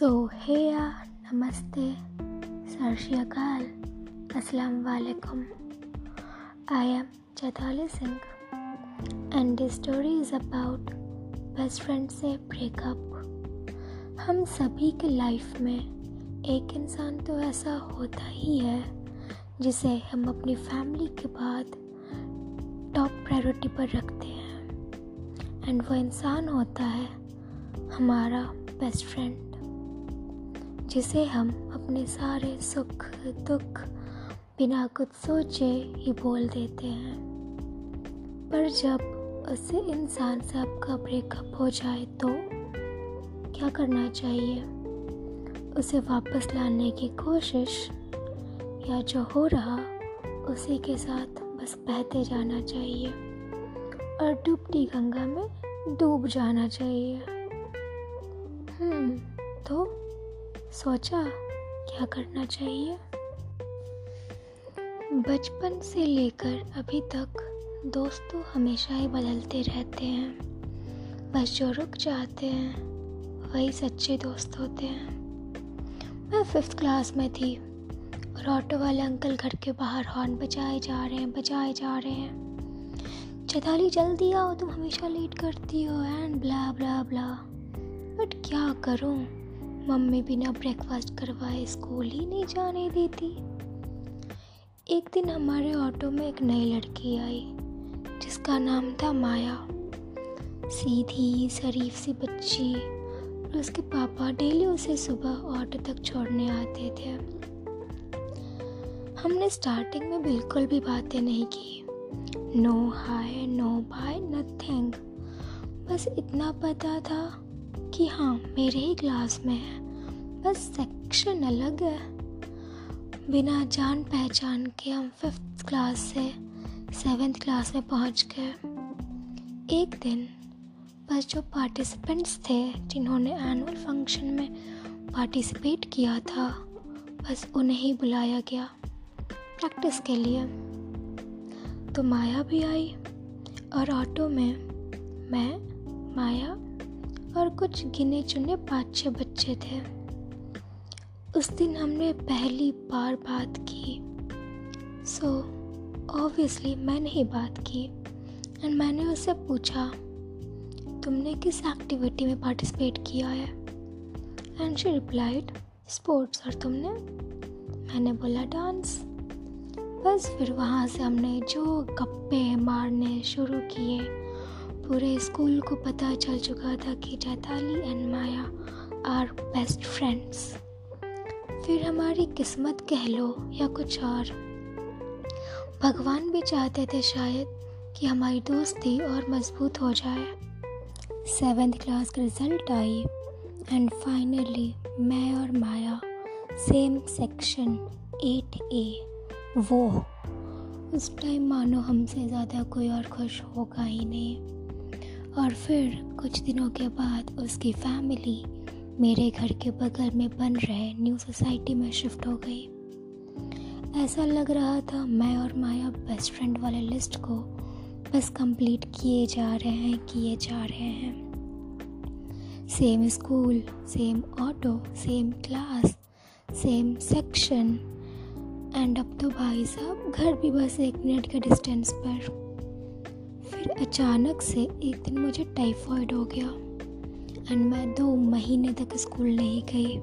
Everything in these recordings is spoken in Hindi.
सो हेया नमस्ते सत श्री अकाल अस्सलाम वालेकुम I am Chaitali Singh and this story is about best friend से ब्रेकअप हम सभी के लाइफ में एक इंसान तो ऐसा होता ही है, जिसे हम अपनी फैमिली के बाद टॉप प्रायोरिटी पर रखते हैं। एंड वो इंसान होता है हमारा बेस्ट फ्रेंड जिसे हम अपने सारे सुख, दुख बिना कुछ सोचे ही बोल देते हैं। पर जब उस इंसान से आपका ब्रेकअप हो जाए तो क्या करना चाहिए? उसे वापस लाने की कोशिश या जो हो रहा, उसी के साथ बस बहते जाना चाहिए और डूबती गंगा में डूब जाना चाहिए। हम्म तो सोचा, क्या करना चाहिए? बचपन से लेकर अभी तक दोस्त तो हमेशा ही बदलते रहते हैं। बस जो रुक जाते हैं, वही सच्चे दोस्त होते हैं। मैं फिफ्थ क्लास में थी और ऑटो वाले अंकल घर के बाहर हॉर्न बजाए जा रहे हैं, बजाए जा रहे हैं। चैताली जल्दी आओ, तुम हमेशा लेट करती हो and blah blah blah but क्या करूँ? मम्मी बिना ब्रेकफास्ट करवाए स्कूल ही नहीं जाने देती। एक दिन हमारे ऑटो में एक नई लड़की आई, जिसका नाम था माया। सीधी, शरीफ सी बच्ची, और उसके पापा डेली उसे सुबह ऑटो तक छोड़ने आते थे। हमने स्टार्टिंग में बिल्कुल भी बातें नहीं की। No hi no bye nothing बस इतना पता था कि हाँ मेरे ही क्लास में है। बस सेक्शन अलग है। बिना जान पहचान के हम फिफ्थ क्लास से सेवेंथ क्लास में पहुँच गए। एक दिन, बस जो पार्टिसिपेंट्स थे, जिन्होंने एनुअल फ़ंक्शन में पार्टिसिपेट किया था, बस उन्हें ही बुलाया गया प्रैक्टिस के लिए। तो माया भी आई और ऑटो में मैं, माया और कुछ गिने चुने पाँच छः बच्चे थे। उस दिन हमने पहली बार बात की। सो so, ऑब्वियसली मैंने ही बात की एंड मैंने उससे पूछा तुमने किस एक्टिविटी में पार्टिसिपेट किया है? एंड शी रिप्लाइड स्पोर्ट्स और तुमने? मैंने बोला डांस बस फिर वहाँ से हमने जो गप्पे मारने शुरू किए पूरे स्कूल को पता चल चुका था कि Chaitali and Maya are best friends फिर हमारी किस्मत कह लो या कुछ और। भगवान भी चाहते थे शायद कि हमारी दोस्ती और मज़बूत हो जाए। सेवेंथ क्लास का रिज़ल्ट आई एंड फाइनली मैं और माया सेम सेक्शन एट ए वो। उस टाइम मानो हमसे ज़्यादा कोई और खुश होगा ही नहीं। और फिर कुछ दिनों के बाद उसकी फैमिली मेरे घर के बगल में बन रहे न्यू सोसाइटी में शिफ्ट हो गई। ऐसा लग रहा था मैं और माया बेस्ट फ्रेंड वाले लिस्ट को बस कंप्लीट किए जा रहे हैं, किए जा रहे हैं। Same school same auto same class same section and अब तो भाई साहब, घर भी बस एक मिनट के डिस्टेंस पर। फिर अचानक से एक दिन मुझे टाइफॉइड हो गया एंड मैं दो महीने तक स्कूल नहीं गई।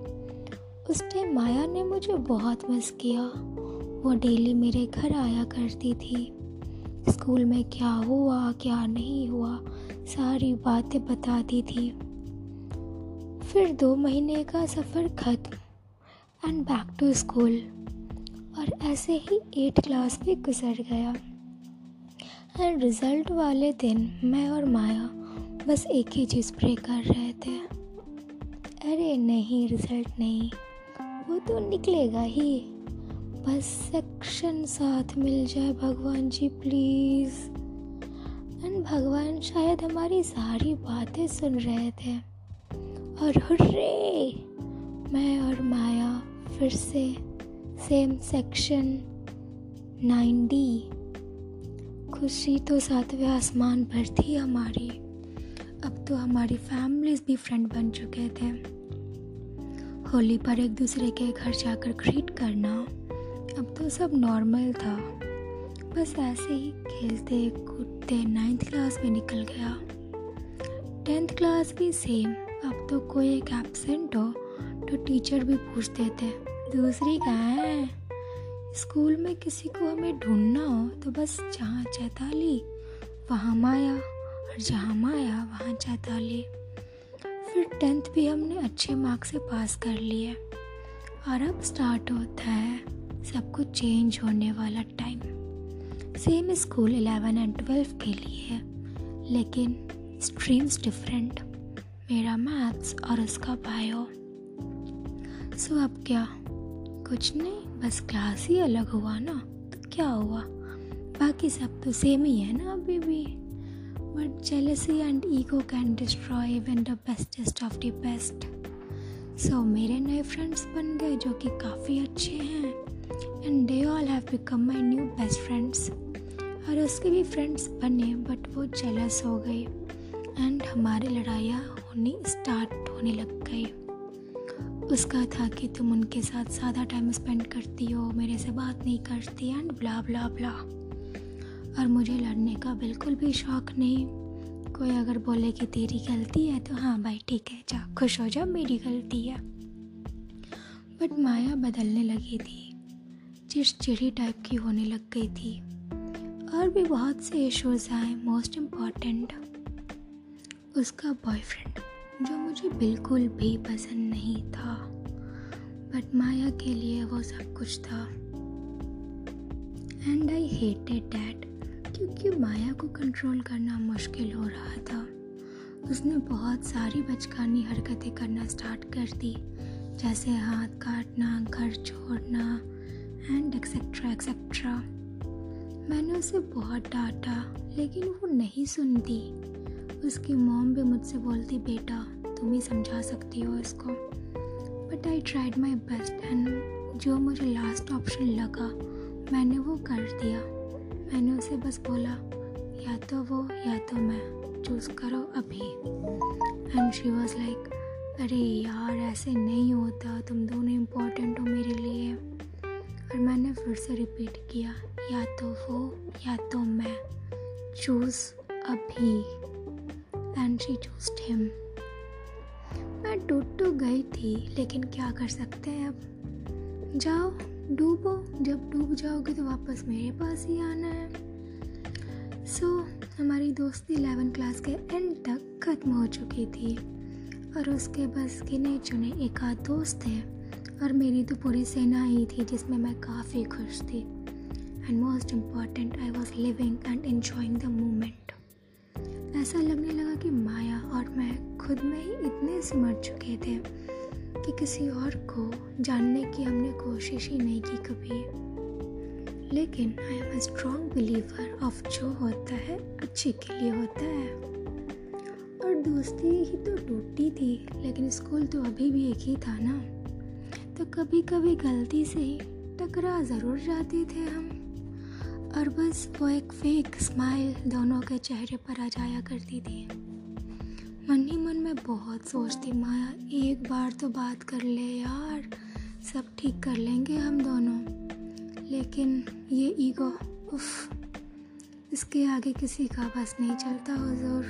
उस टाइम माया ने मुझे बहुत मिस किया। वो डेली मेरे घर आया करती थी। स्कूल में क्या हुआ, क्या नहीं हुआ, सारी बातें बताती थी। फिर दो महीने का सफ़र ख़त्म एंड बैक टू स्कूल और ऐसे ही एट क्लास भी गुजर गया। एंड रिज़ल्ट वाले दिन मैं और माया बस एक ही चीज़ प्रे कर रहे थे। अरे नहीं रिज़ल्ट नहीं। वो तो निकलेगा ही। बस सेक्शन साथ मिल जाए भगवान जी प्लीज़ एंड भगवान शायद हमारी सारी बातें सुन रहे थे। और हुर्रे मैं और माया फिर से सेम सेक्शन नाइन डी खुशी तो सातवें आसमान पर थी हमारी। अब तो हमारी फैमिलीज़ भी फ्रेंड बन चुके थे। होली पर एक दूसरे के घर जाकर ग्रीट करना अब तो सब नॉर्मल था। बस ऐसे ही खेलते, कूदते नाइन्थ क्लास में निकल गया। टेंथ क्लास भी सेम अब तो कोई एक एबसेंट हो तो टीचर भी पूछते थे दूसरी कहाँ है? स्कूल में किसी को हमें ढूंढना हो तो बस जहाँ चैताली, वहाँ माया और जहाँ माया, वहाँ चैताली। फिर टेंथ भी हमने अच्छे मार्क से पास कर लिए। और अब स्टार्ट होता है, सब कुछ चेंज होने वाला time. Same school eleven and twelve के लिए है लेकिन स्ट्रीम्स डिफरेंट। मेरा मैथ्स और उसका बायो। सो अब क्या? कुछ नहीं। बस क्लास ही अलग हुआ ना तो क्या हुआ? बाकी सब तो सेम ही है ना अभी भी। But jealousy and ego can destroy even the bestest of the best so मेरे नए फ्रेंड्स बन गए जो कि काफ़ी अच्छे हैं। And they all have become my new best friends और उसके भी फ्रेंड्स बने बट वो जेलस हो गए। एंड हमारी लड़ाइयाँ होनी स्टार्ट होने लग गई। उसका था कि तुम उनके साथ ज़्यादा टाइम स्पेंड करती हो, मेरे से बात नहीं करती एंड ब्ला ब्ला ब्ला और मुझे लड़ने का बिल्कुल भी शौक नहीं। कोई अगर बोले कि तेरी गलती है तो हाँ भाई, ठीक है, जा, खुश हो जा, मेरी गलती है। बट माया बदलने लगी थी। चिड़चिड़ी टाइप की होने लग गई थी। और भी बहुत से इश्यूज़ आए मोस्ट इंपॉर्टेंट उसका बॉयफ्रेंड जो मुझे बिल्कुल भी पसंद नहीं था। बट माया के लिए वो सब कुछ था। एंड आई हेटेड डैट क्योंकि माया को कंट्रोल करना मुश्किल हो रहा था। उसने बहुत सारी बचकानी हरकतें करना स्टार्ट कर दी, जैसे हाथ काटना, घर छोड़ना एंड एक्सेट्रा एक्सेट्रा मैंने उसे बहुत डांटा, लेकिन वो नहीं सुनती। उसकी मॉम भी मुझसे बोलती, बेटा, तुम ही समझा सकती हो इसको। But I tried my best and जो मुझे लास्ट ऑप्शन लगा, मैंने वो कर दिया। मैंने उसे बस बोला, या तो वो, या तो मैं चूज़ करो अभी। एंड शी वॉज़ लाइक अरे यार, ऐसे नहीं होता। तुम दोनों इम्पोर्टेंट हो मेरे लिए। और मैंने फिर से रिपीट किया, या तो वो, या तो मैं चूज़ अभी। एंड शी चूज़ हिम मैं टूट तो गई थी लेकिन क्या कर सकते हैं अब? जाओ डूबो। जब डूब जाओगे तो वापस मेरे पास ही आना है। सो so, हमारी दोस्ती एलेवन क्लास के एंड तक ख़त्म हो चुकी थी। और उसके बस गिने चुने एक आध दोस्त थे और मेरी तो पूरी सेना ही थी जिसमें मैं काफ़ी खुश थी। And most important I was living and enjoying the moment ऐसा लगने लगा कि माया और मैं खुद में ही इतने सिमट चुके थे कि किसी और को जानने की हमने कोशिश ही नहीं की कभी। लेकिन I am a strong believer of जो होता है, अच्छे के लिए होता है। और दोस्ती ही तो टूटी थी, लेकिन स्कूल तो अभी भी एक ही था ना। तो कभी कभी गलती से ही टकरा ज़रूर जाते थे हम। और बस वो एक फेक स्माइल दोनों के चेहरे पर आ जाया करती थी। मन ही मन में बहुत सोचती, माया, एक बार तो बात कर ले यार, सब ठीक कर लेंगे हम दोनों। लेकिन ये ईगो उफ, इसके आगे किसी का बस नहीं चलता, हुजूर।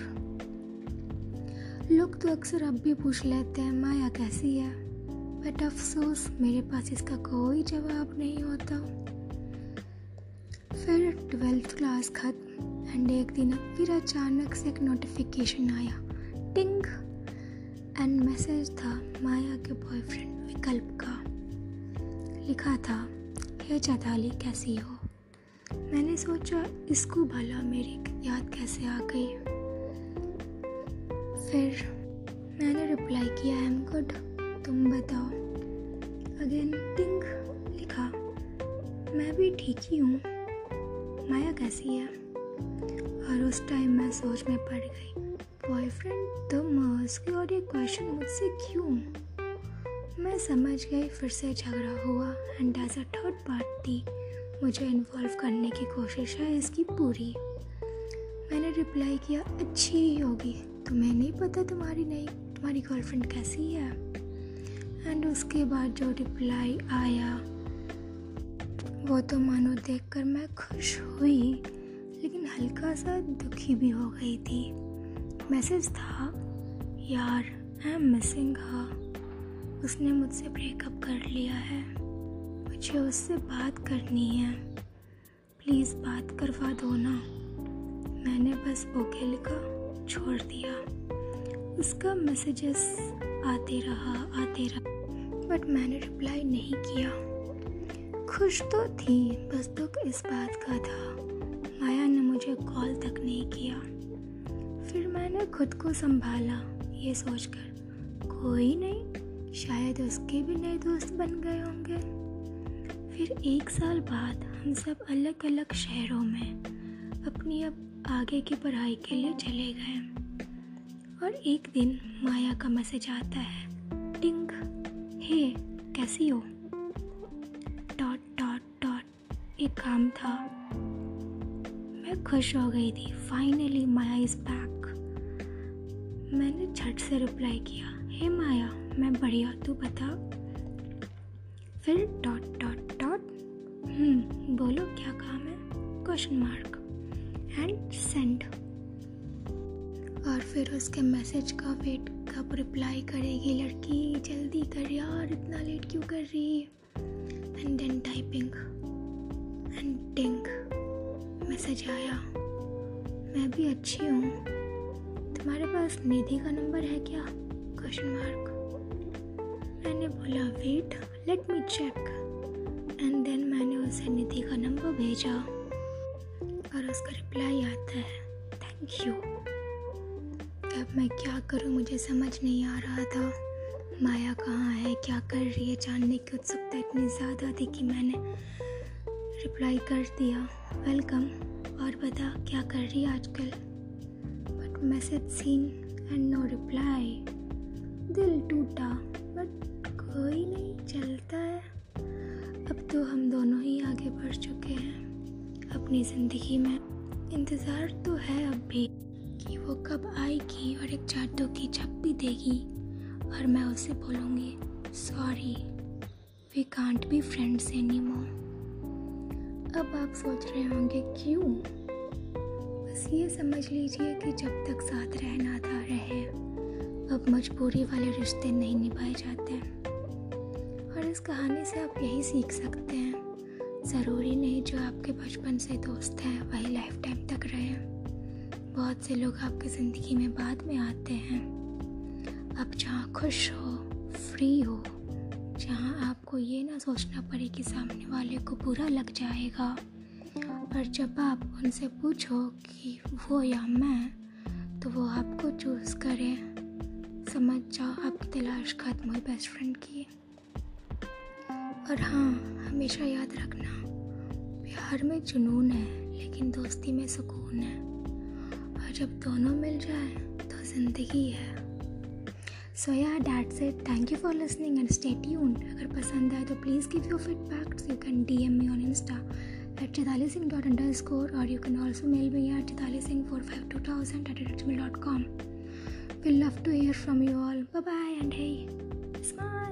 लोग तो अक्सर अब भी पूछ लेते हैं, माया, कैसी है? बट अफसोस, मेरे पास इसका कोई जवाब नहीं होता। फिर ट्वेल्थ क्लास खत्म एंड एक दिन फिर अचानक से एक नोटिफिकेशन आया। टिंग एंड मैसेज था माया के बॉयफ्रेंड विकल्प का। लिखा था, हे चैताली, कैसी हो? मैंने सोचा, इसको भला मेरी याद कैसे आ गई? फिर मैंने रिप्लाई किया आई एम गुड तुम बताओ? अगेन टिंग लिखा, मैं भी ठीक ही हूँ। माया कैसी है? और उस टाइम मैं सोच में पड़ गई बॉयफ्रेंड तो मास्क और ये क्वेश्चन मुझसे क्यों? मैं समझ गई, फिर से झगड़ा हुआ and as a third party मुझे इन्वॉल्व करने की कोशिश है इसकी पूरी। मैंने रिप्लाई किया, अच्छी ही होगी, तुम्हें नहीं पता तुम्हारी नहीं, तुम्हारी गर्लफ्रेंड कैसी है? एंड उसके बाद जो रिप्लाई आया वो तो मानो देखकर मैं खुश हुई, लेकिन हल्का सा दुखी भी हो गई थी। मैसेज था, यार आई एम मिसिंग हा उसने मुझसे ब्रेकअप कर लिया है। मुझे उससे बात करनी है। प्लीज़ बात करवा दो ना। मैंने बस ओके लिखा, छोड़ दिया। उसका मैसेजेस आते रहा आते रहा बट मैंने रिप्लाई नहीं किया। खुश तो थी, बस दुख इस बात का था। माया ने मुझे कॉल तक नहीं किया। फिर मैंने खुद को संभाला, ये सोचकर। कोई नहीं, शायद उसके भी नए दोस्त बन गए होंगे। फिर एक साल बाद हम सब अलग अलग शहरों में अपनी अब आगे की पढ़ाई के लिए चले गए। और एक दिन माया का मैसेज आता है, टिंग, हे, कैसी हो? एक काम था। मैं खुश हो गई थी। फाइनली माया इज़ बैक मैंने झट से रिप्लाई किया, हे माया, मैं बढ़िया, तू बता। फिर डॉट डॉट डॉट बोलो, क्या काम है? क्वेश्चन मार्क एंड सेंड और फिर उसके मैसेज का वेट कब रिप्लाई करेगी लड़की? जल्दी कर यार, इतना लेट क्यों कर रही है? एंड देन टाइपिंग एंड टिंग। मैसेज आया मैं भी अच्छी हूँ। तुम्हारे पास निधि का नंबर है क्या? क्वेश्चन मार्क मैंने बोला wait let me check and then मैंने उसे निधि का नंबर भेजा। और उसका रिप्लाई आता है थैंक यू अब मैं क्या करूँ? मुझे समझ नहीं आ रहा था। माया कहाँ है? क्या कर रही है? जानने की उत्सुकता इतनी ज़्यादा थी कि मैंने रिप्लाई कर दिया वेलकम और बता, क्या कर रही आजकल? But message seen and no reply दिल टूटा बट कोई नहीं, चलता है। अब तो हम दोनों ही आगे बढ़ चुके हैं, अपनी ज़िंदगी में। इंतज़ार तो है अब भी कि वो कब आएगी और एक जादू की भी देगी। और मैं उसे बोलूँगी sorry we can't be friends any more अब आप सोच रहे होंगे, क्यों? बस ये समझ लीजिए कि जब तक साथ रहना था, रहे, अब मजबूरी वाले रिश्ते नहीं निभाए जाते और इस कहानी से आप यही सीख सकते हैं। ज़रूरी नहीं जो आपके बचपन से दोस्त हैं, वही लाइफ टाइम तक रहे। बहुत से लोग आपकी ज़िंदगी में बाद में आते हैं। आप जहाँ खुश हो फ्री हो जहाँ आपको ये ना सोचना पड़े कि सामने वाले को बुरा लग जाएगा। और जब आप उनसे पूछो कि वो या मैं तो वो आपको चूज़ करें। समझ जाओ, आपकी तलाश खत्म हुई बेस्ट फ्रेंड की। और हाँ हमेशा याद रखना, प्यार में जुनून है, लेकिन दोस्ती में सुकून है। और जब दोनों मिल जाए तो ज़िंदगी है। सो या डैट से thank you for listening and stay tuned अगर पसंद आए तो please give your feedback you can D M me on Insta at chitali singh dot underscore or you can also mail me at chitali singh 452 at gmail.com we'll love to hear from you all bye bye and hey smile